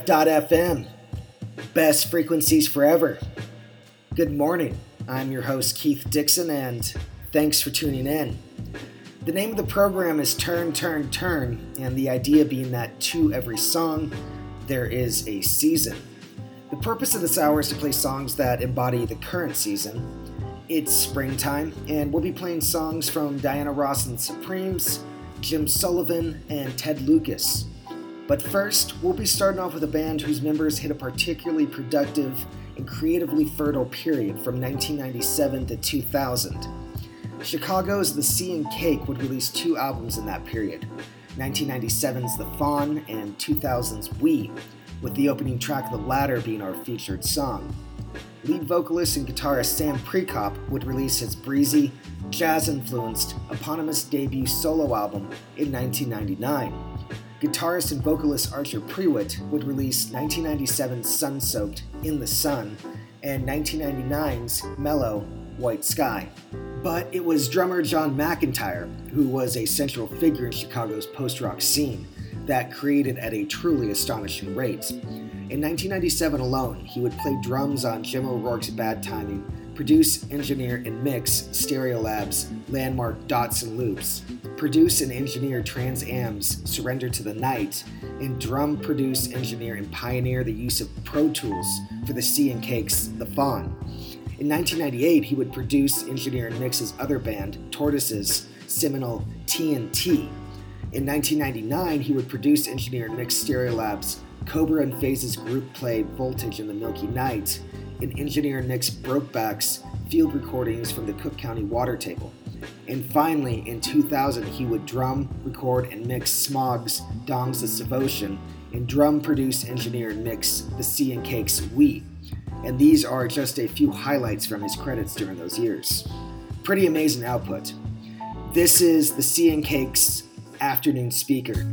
BFF.FM, best frequencies forever. Good morning. I'm your host, Keith Dixon, and thanks for tuning in. The name of the program is Turn, Turn, Turn, and the idea being that to every song, there is a season. The purpose of this hour is to play songs that embody the current season. It's springtime, and we'll be playing songs from Diana Ross and Supremes, Jim Sullivan, and Ted Lucas. But first, we'll be starting off with a band whose members hit a particularly productive and creatively fertile period from 1997 to 2000. Chicago's The Sea and Cake would release two albums in that period 1997's The Fawn and 2000's We, with the opening track of the latter being our featured song. Lead vocalist and guitarist Sam Prekop would release his breezy, jazz influenced, eponymous debut solo album in 1999 guitarist and vocalist Archer Prewitt would release 1997's Sun Soaked In the Sun and 1999's Mellow White Sky. But it was drummer John McEntire, who was a central figure in Chicago's post rock scene, that created at a truly astonishing rate. In 1997 alone, he would play drums on Jim O'Rourke's Bad Timing produce, engineer, and mix Stereolab's, landmark Dots and Loops, produce and engineer Trans Am's Surrender to the Night, and drum, produce, engineer, and pioneer the use of Pro Tools for the Sea and Cakes The Fawn. In 1998, he would produce, engineer, and mix his other band, Tortoise's, seminal TNT. In 1999, he would produce, engineer, and mix Stereolab's Cobra and Phase's group play Voltage in the Milky Night, and engineer mix Brokeback's field recordings from the Cook County water table. And finally, in 2000, he would drum, record, and mix Smog's Dongs of Devotion, and drum, produce, engineer, and mix The Sea and Cakes We. And these are just a few highlights from his credits during those years. Pretty amazing output. This is The Sea and Cakes Afternoon Speaker.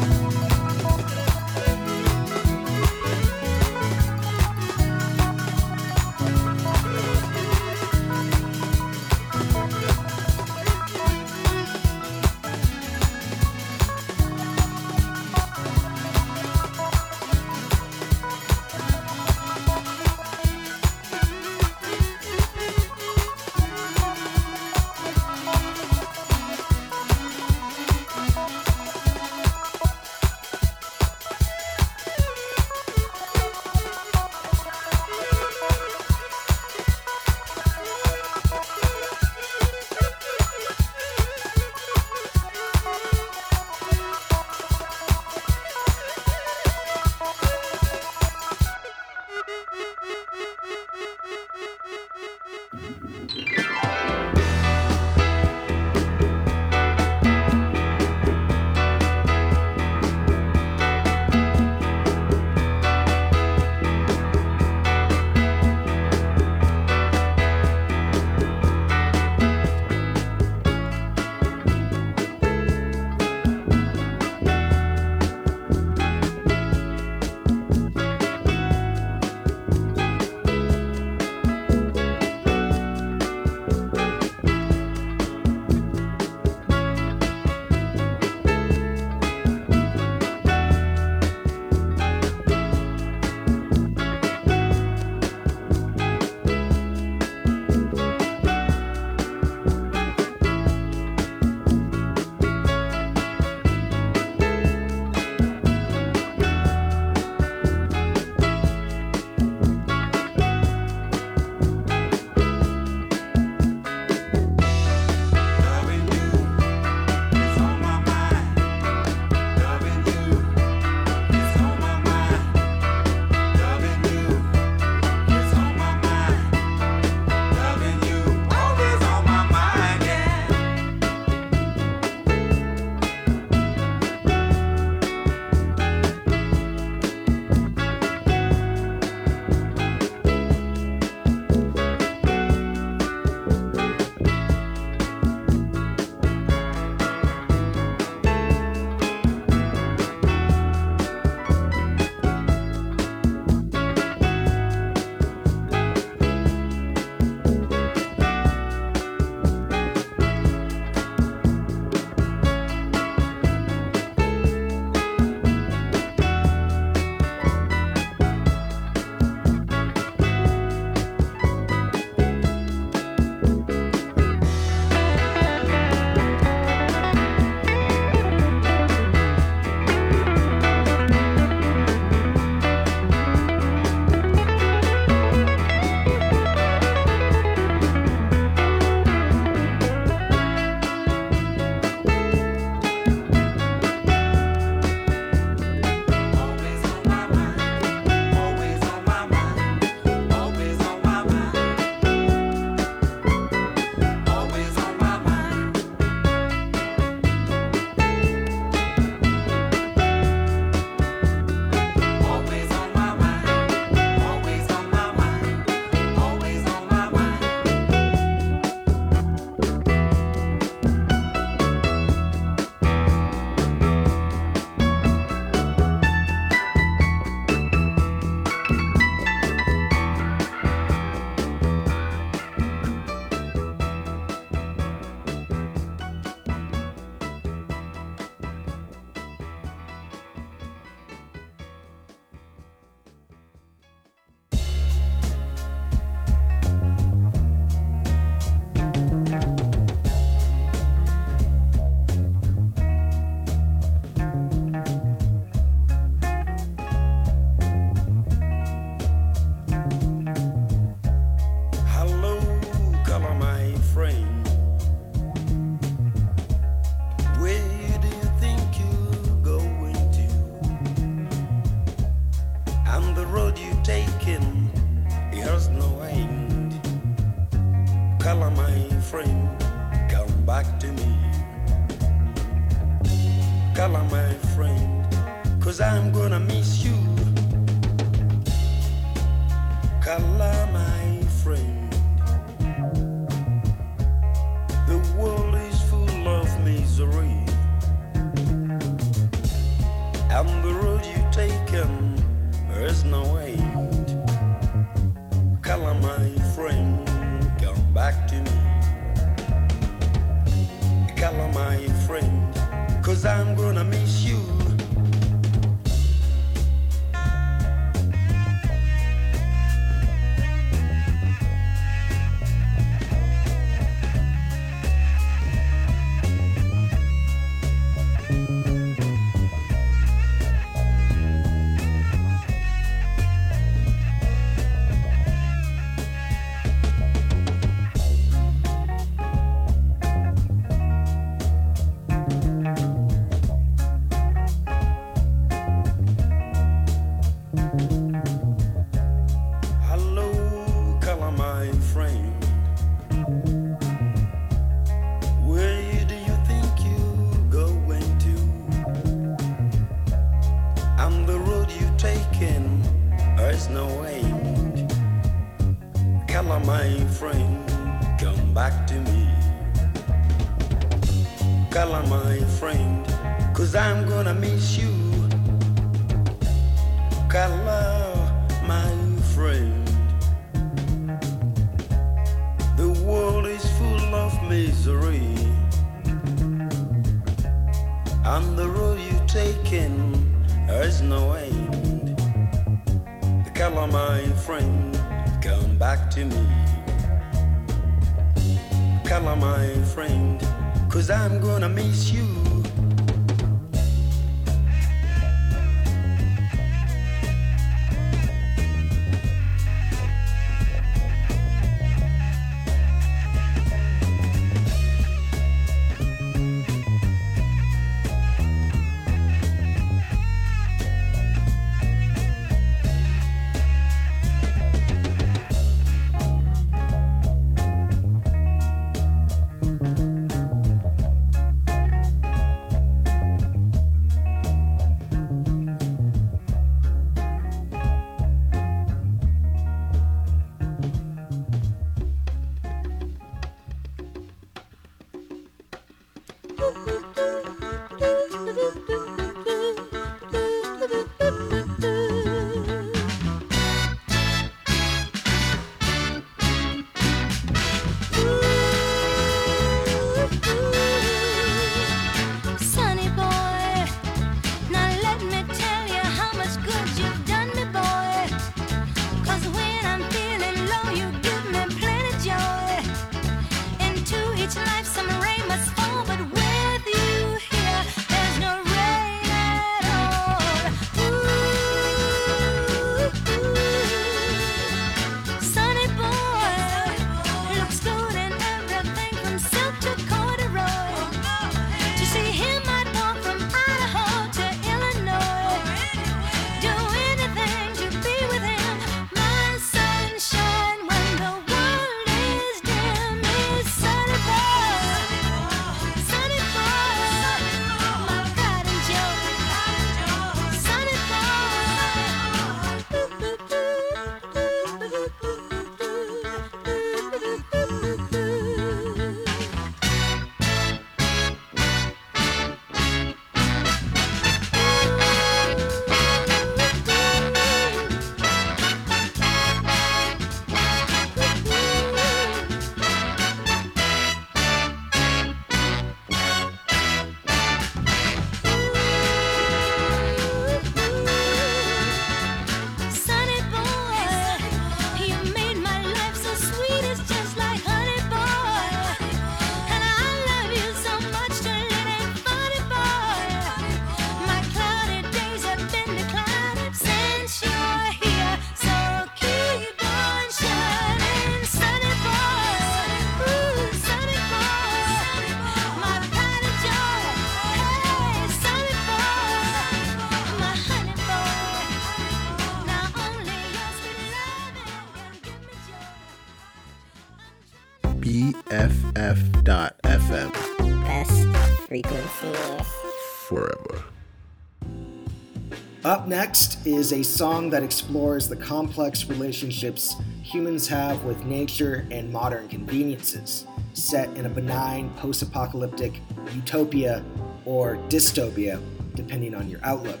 Next is a song that explores the complex relationships humans have with nature and modern conveniences, set in a benign post apocalyptic utopia or dystopia, depending on your outlook.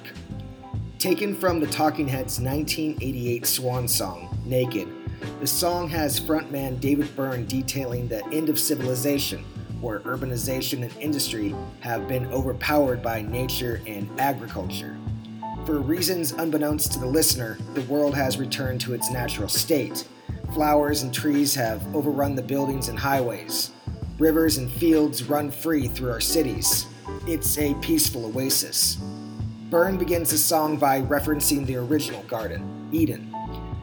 Taken from the Talking Heads' 1988 swan song, Naked, the song has frontman David Byrne detailing the end of civilization, where urbanization and industry have been overpowered by nature and agriculture. For reasons unbeknownst to the listener, the world has returned to its natural state. Flowers and trees have overrun the buildings and highways. Rivers and fields run free through our cities. It's a peaceful oasis. Byrne begins the song by referencing the original garden, Eden.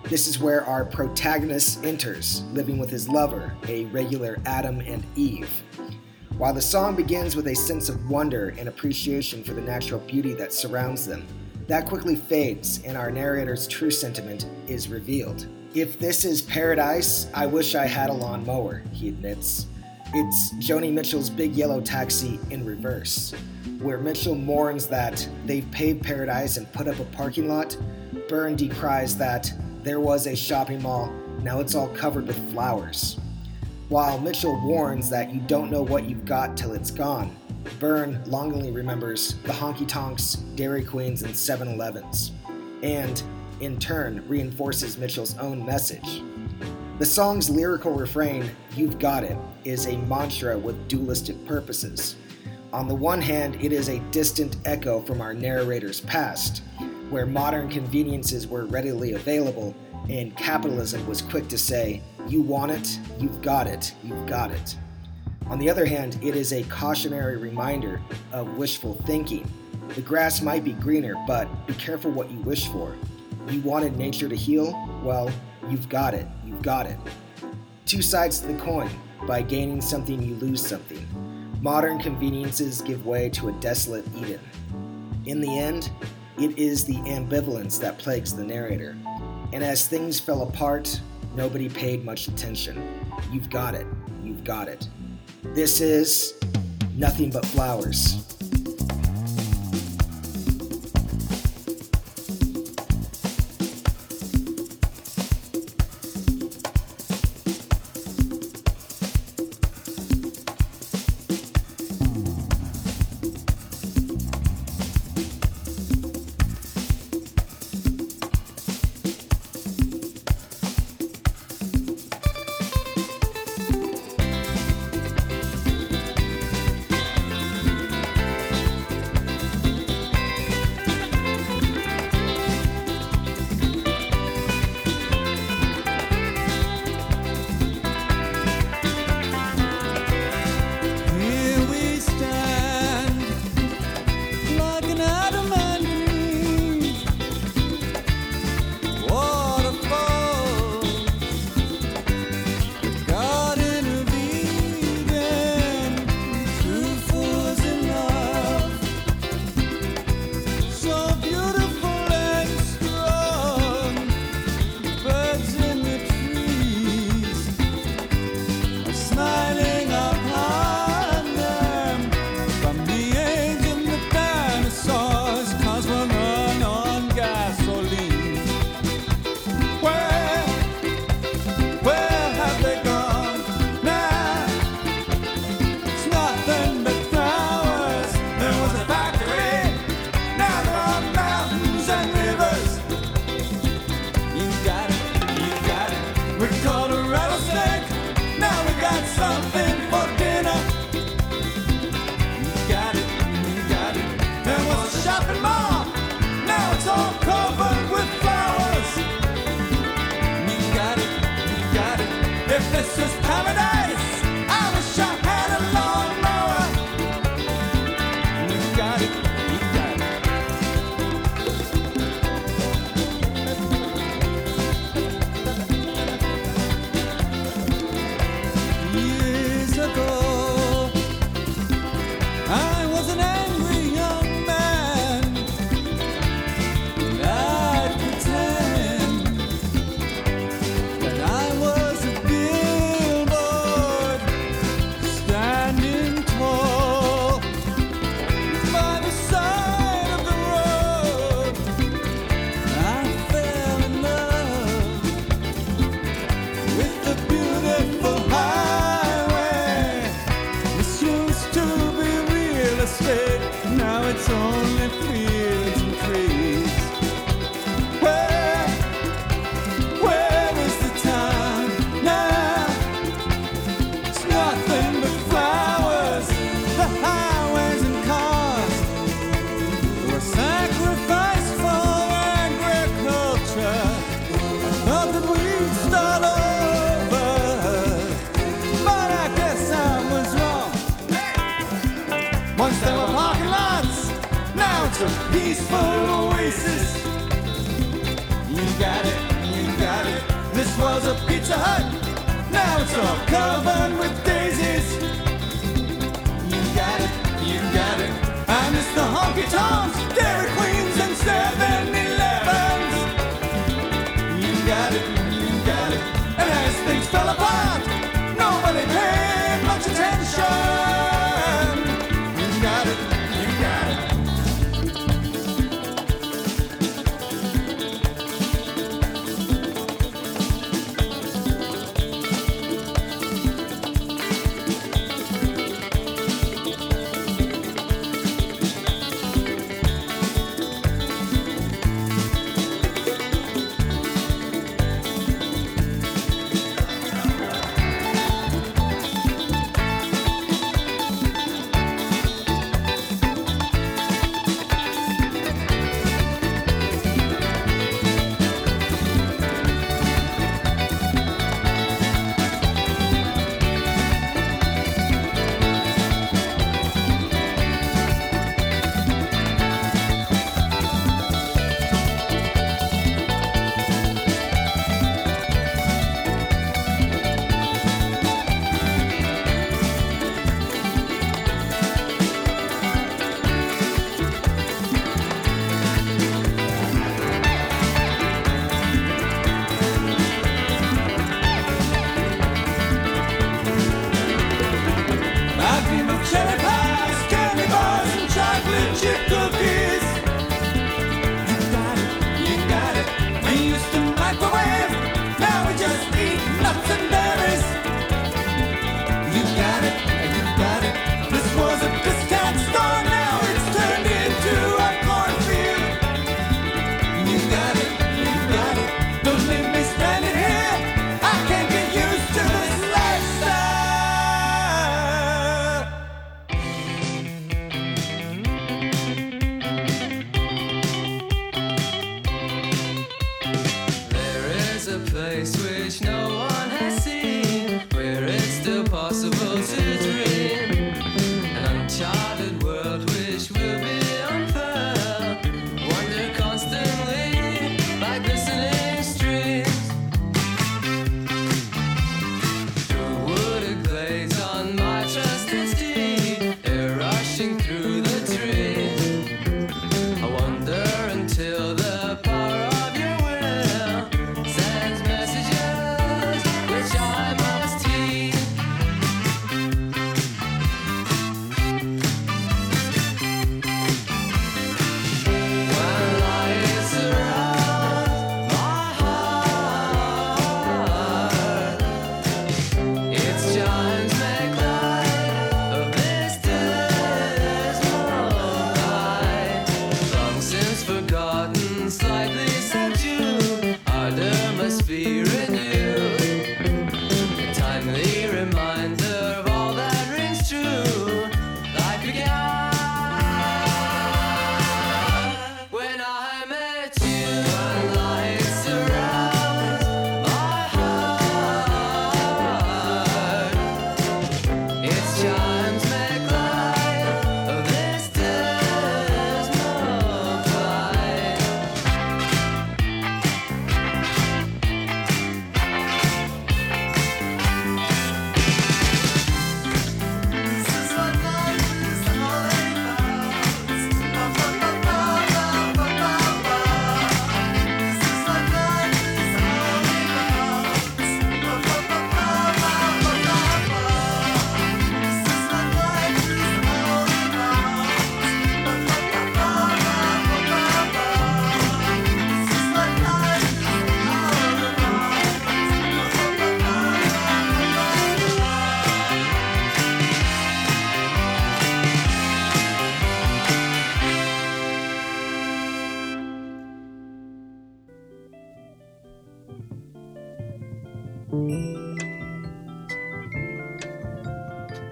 This is where our protagonist enters, living with his lover, a regular Adam and Eve. While the song begins with a sense of wonder and appreciation for the natural beauty that surrounds them, that quickly fades and our narrator's true sentiment is revealed. If this is paradise, I wish I had a lawnmower, he admits. It's Joni Mitchell's Big Yellow Taxi in reverse, where Mitchell mourns that they've paved paradise and put up a parking lot. Byrne decries that there was a shopping mall, now it's all covered with flowers. While Mitchell warns that you don't know what you've got till it's gone, Byrne longingly remembers the honky tonks, Dairy Queens, and 7 Elevens, and, in turn, reinforces Mitchell's own message. The song's lyrical refrain, You've Got It, is a mantra with dualistic purposes. On the one hand, it is a distant echo from our narrator's past, where modern conveniences were readily available and capitalism was quick to say, You want it, you've got it, you've got it. On the other hand, it is a cautionary reminder of wishful thinking. The grass might be greener, but be careful what you wish for. You wanted nature to heal? Well, you've got it, you've got it. Two sides to the coin. By gaining something, you lose something. Modern conveniences give way to a desolate Eden. In the end, it is the ambivalence that plagues the narrator. And as things fell apart, nobody paid much attention. You've got it, you've got it. This is Nothing But Flowers.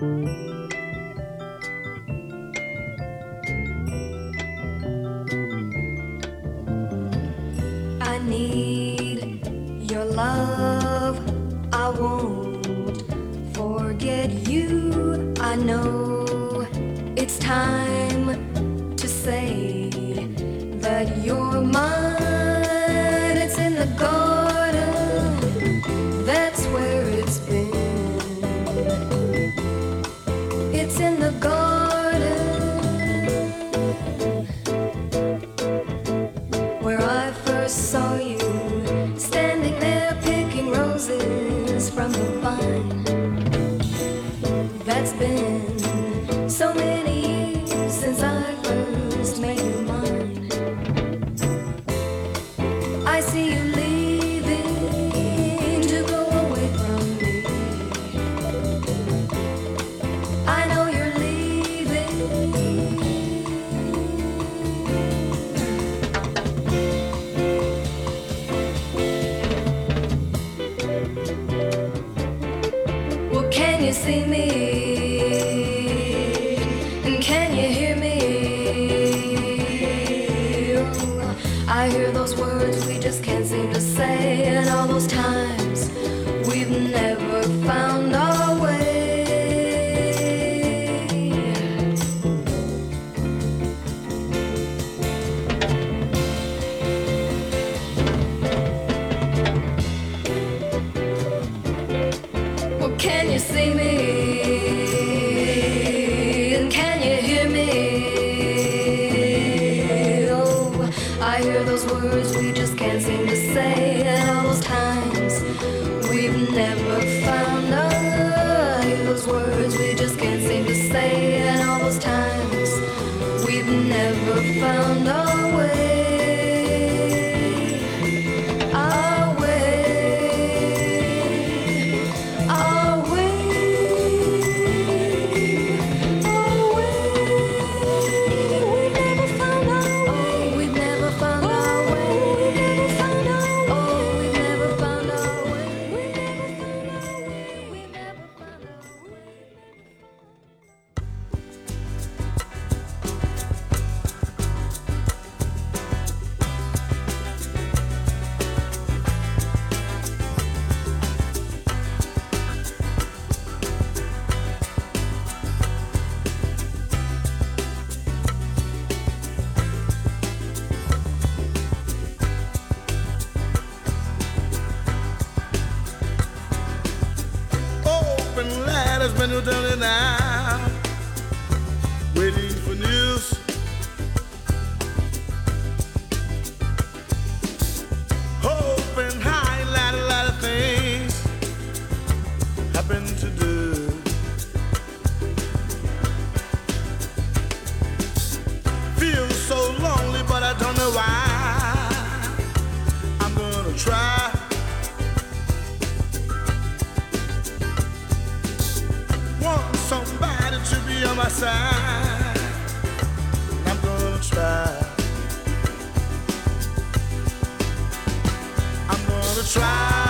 I words we just can't say, Gonna try,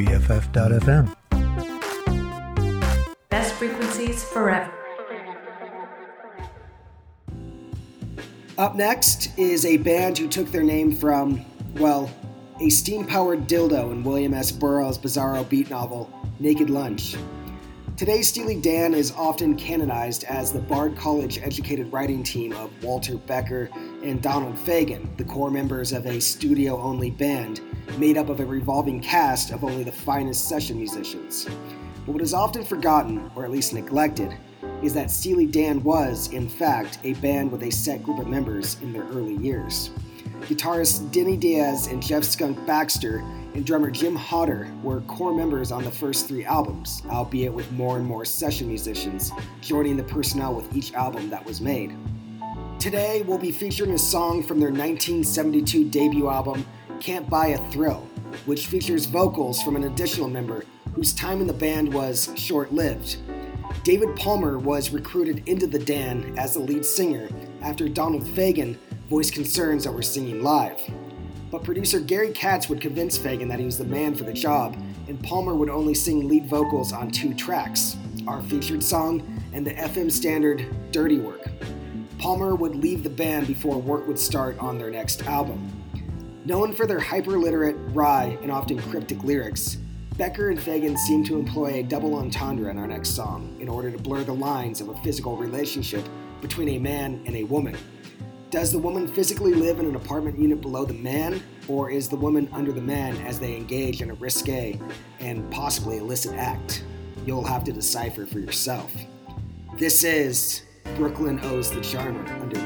BFF.FM. Best frequencies forever. Up next is a band who took their name from, well, a steam powered dildo in William S. Burroughs' bizarro beat novel, Naked Lunch. Today, Steely Dan is often canonized as the Bard College educated writing team of Walter Becker, and Donald Fagen, the core members of a studio only band made up of a revolving cast of only the finest session musicians. But what is often forgotten, or at least neglected, is that Steely Dan was, in fact, a band with a set group of members in their early years. Guitarists Denny Diaz and Jeff Skunk Baxter and drummer Jim Hodder were core members on the first three albums, albeit with more and more session musicians joining the personnel with each album that was made. Today, we'll be featuring a song from their 1972 debut album, Can't Buy a Thrill, which features vocals from an additional member whose time in the band was short lived. David Palmer was recruited into the Dan as the lead singer after Donald Fagen voiced concerns over singing live. But producer Gary Katz would convince Fagen that he was the man for the job, and Palmer would only sing lead vocals on two tracks our featured song and the FM standard Dirty Work. Palmer would leave the band before work would start on their next album. Known for their hyper-literate, wry, and often cryptic lyrics, Becker and Fagen seem to employ a double entendre in our next song in order to blur the lines of a physical relationship between a man and a woman. Does the woman physically live in an apartment unit below the man, or is the woman under the man as they engage in a risque and possibly illicit act? You'll have to decipher for yourself. This is Brooklyn Owes the Charmer under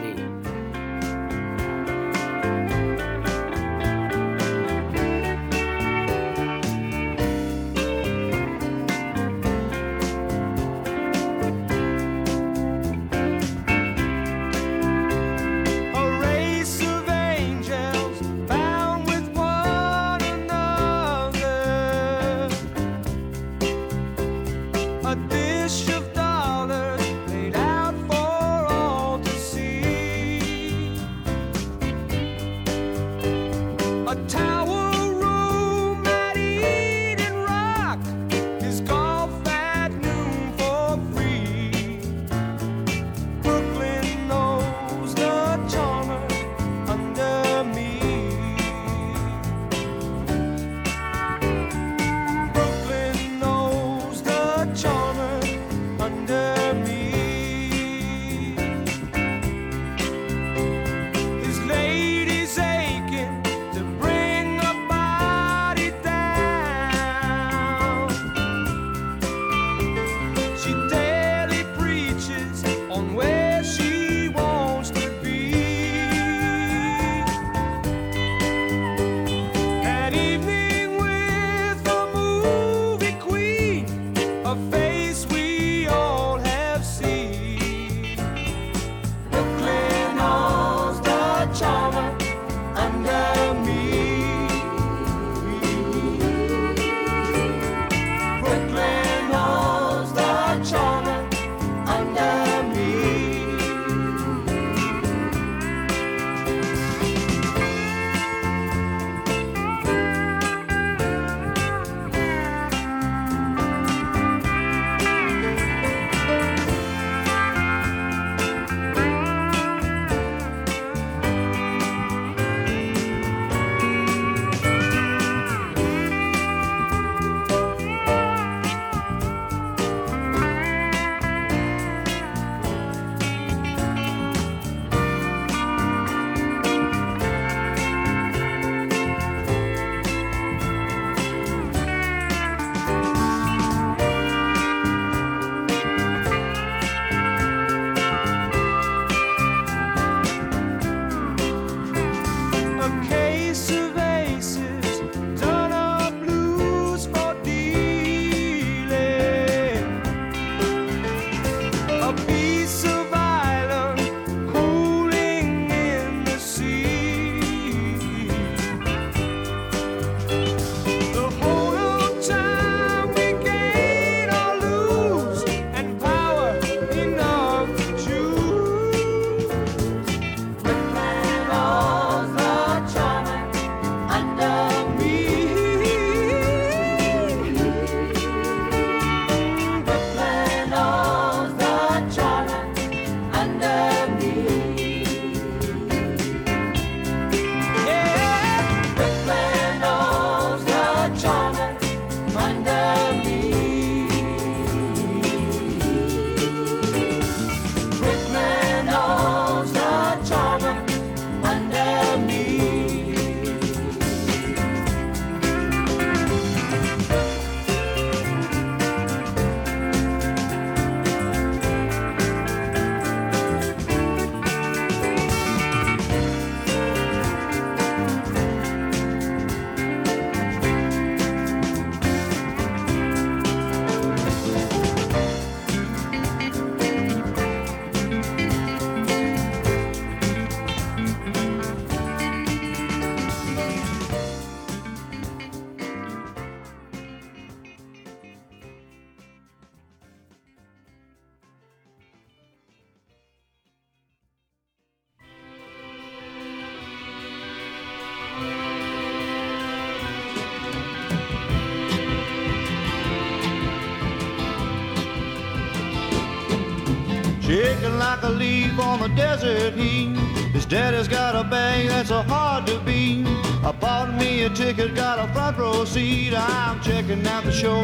the desert heat. His daddy's got a bag that's so hard to beat. I bought me a ticket, got a front row seat. I'm checking out the show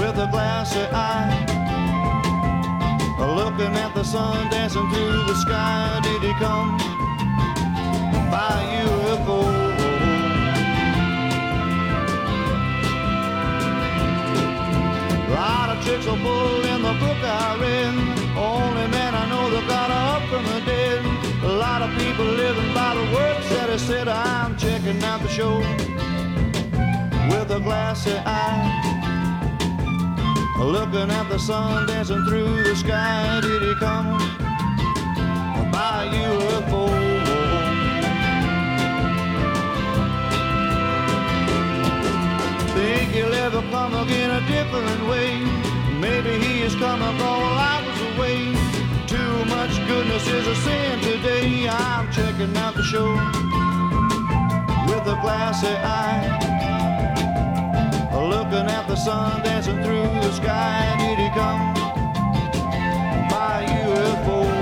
with a glassy eye. Looking at the sun dancing through the sky. Did he come by UFO? lot of tricks are pulled in the book I read. Only man I that got up from the dead. A lot of people living by the words that he said. I'm checking out the show with a glassy eye. Looking at the sun dancing through the sky. Did he come by UFO? Think he'll ever come again a different way. Maybe he is coming while I was away. Too much goodness is a sin today. I'm checking out the show with a glassy eye. Looking at the sun dancing through the sky. Did he come by UFO?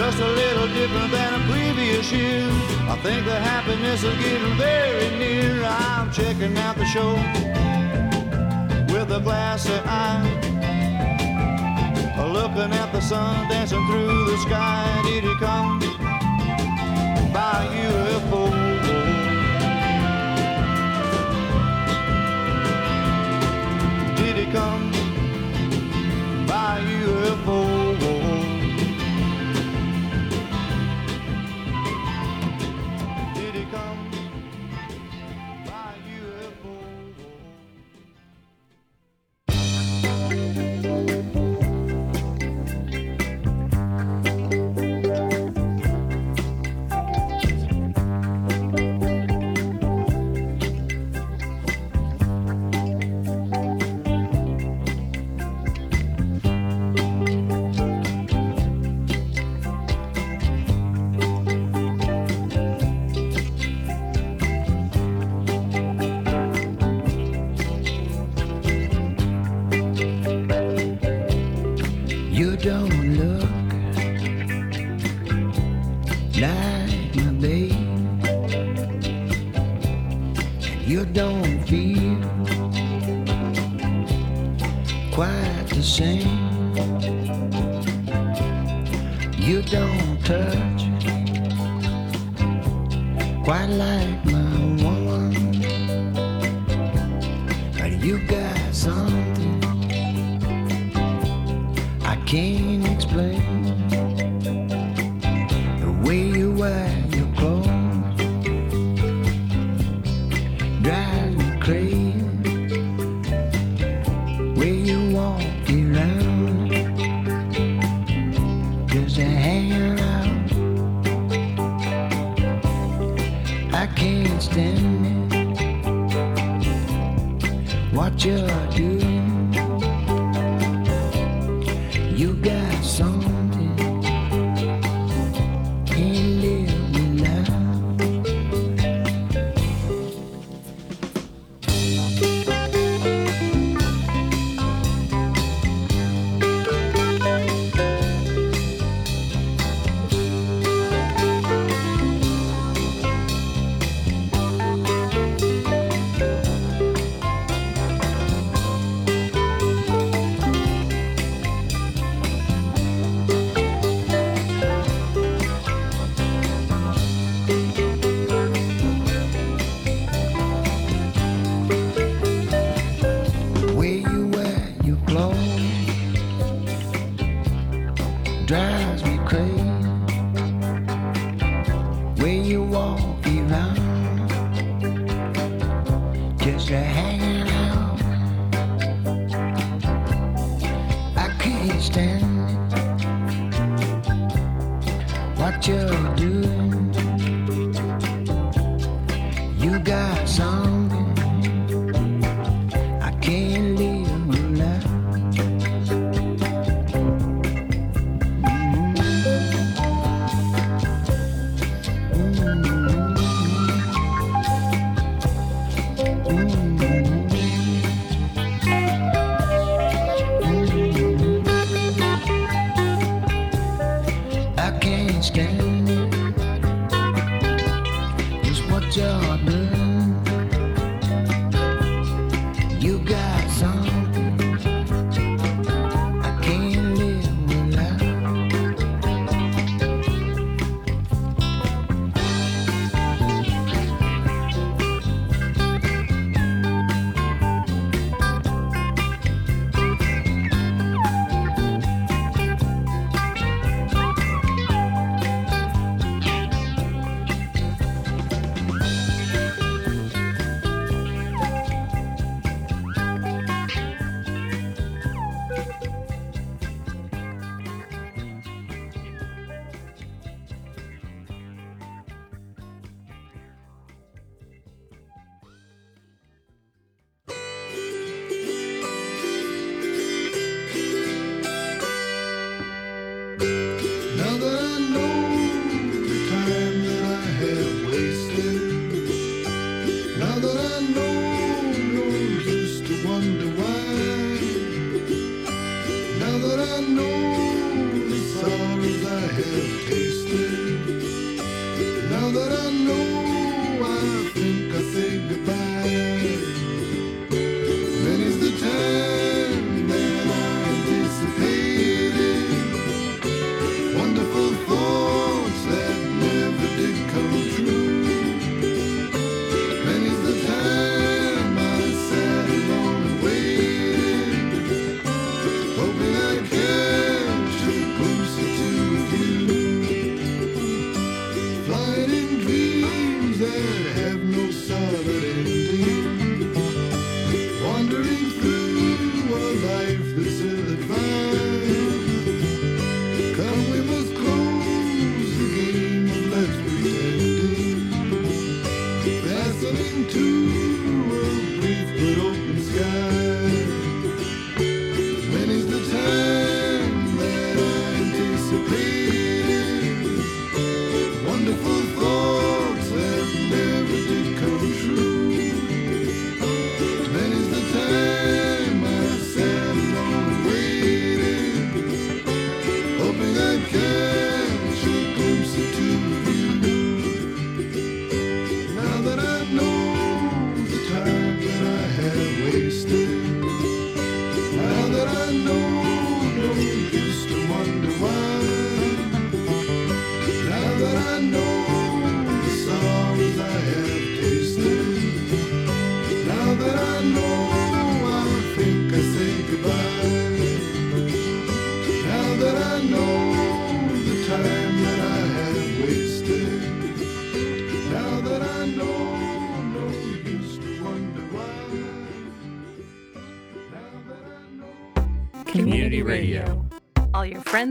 Just a little different than a previous year. I think the happiness is getting very near. I'm checking out the show with a glassy eye. Looking at the sun dancing through the sky. Did he come by UFO?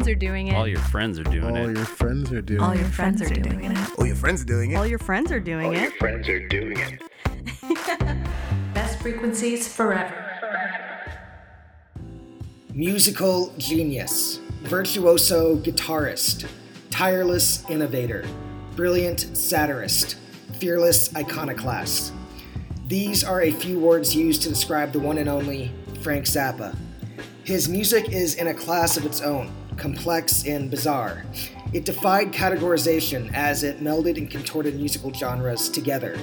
Are doing it. All your friends are doing it. All it. your friends are doing it. All it. your friends are doing it. Oh, your friends are doing it. All your friends are doing it. friends are doing it. Best frequencies forever. Musical genius, virtuoso guitarist, tireless innovator, brilliant satirist, fearless iconoclast. These are a few words used to describe the one and only Frank Zappa. His music is in a class of its own, complex and bizarre. It defied categorization as it melded and contorted musical genres together.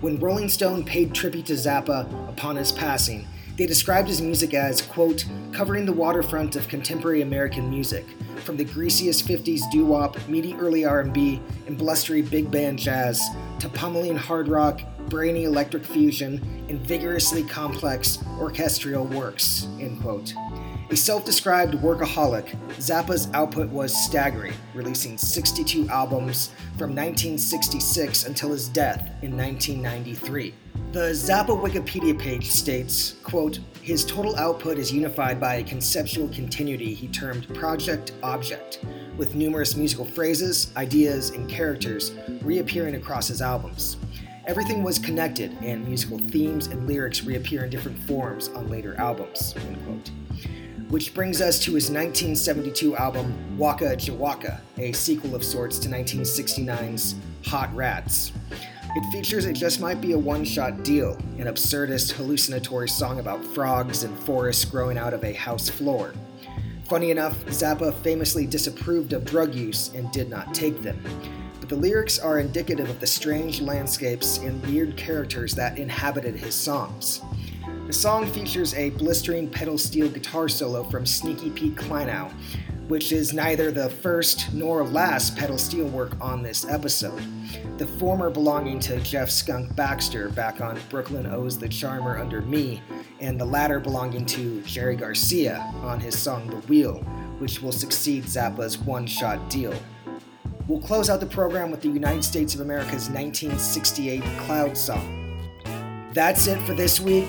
When Rolling Stone paid tribute to Zappa upon his passing, they described his music as, quote, covering the waterfront of contemporary American music, from the greasiest 50s doo-wop, meaty early R&B, and blustery big band jazz, to pummeling hard rock, brainy electric fusion, and vigorously complex orchestral works, end quote. A self described workaholic, Zappa's output was staggering, releasing 62 albums from 1966 until his death in 1993. The Zappa Wikipedia page states, quote, his total output is unified by a conceptual continuity he termed project object, with numerous musical phrases, ideas, and characters reappearing across his albums. Everything was connected, and musical themes and lyrics reappear in different forms on later albums. End quote. Which brings us to his 1972 album Waka Jawaka, a sequel of sorts to 1969's Hot Rats. It features It just might be a one shot deal, an absurdist, hallucinatory song about frogs and forests growing out of a house floor. Funny enough, Zappa famously disapproved of drug use and did not take them. But the lyrics are indicative of the strange landscapes and weird characters that inhabited his songs. The song features a blistering pedal steel guitar solo from Sneaky Pete Kleinow, which is neither the first nor last pedal steel work on this episode, the former belonging to Jeff Skunk Baxter back on Brooklyn Owes the Charmer Under Me, and the latter belonging to Jerry Garcia on his song The Wheel, which will succeed Zappa's one shot deal. We'll close out the program with the United States of America's 1968 Cloud Song. That's it for this week.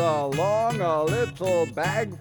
Along a little bag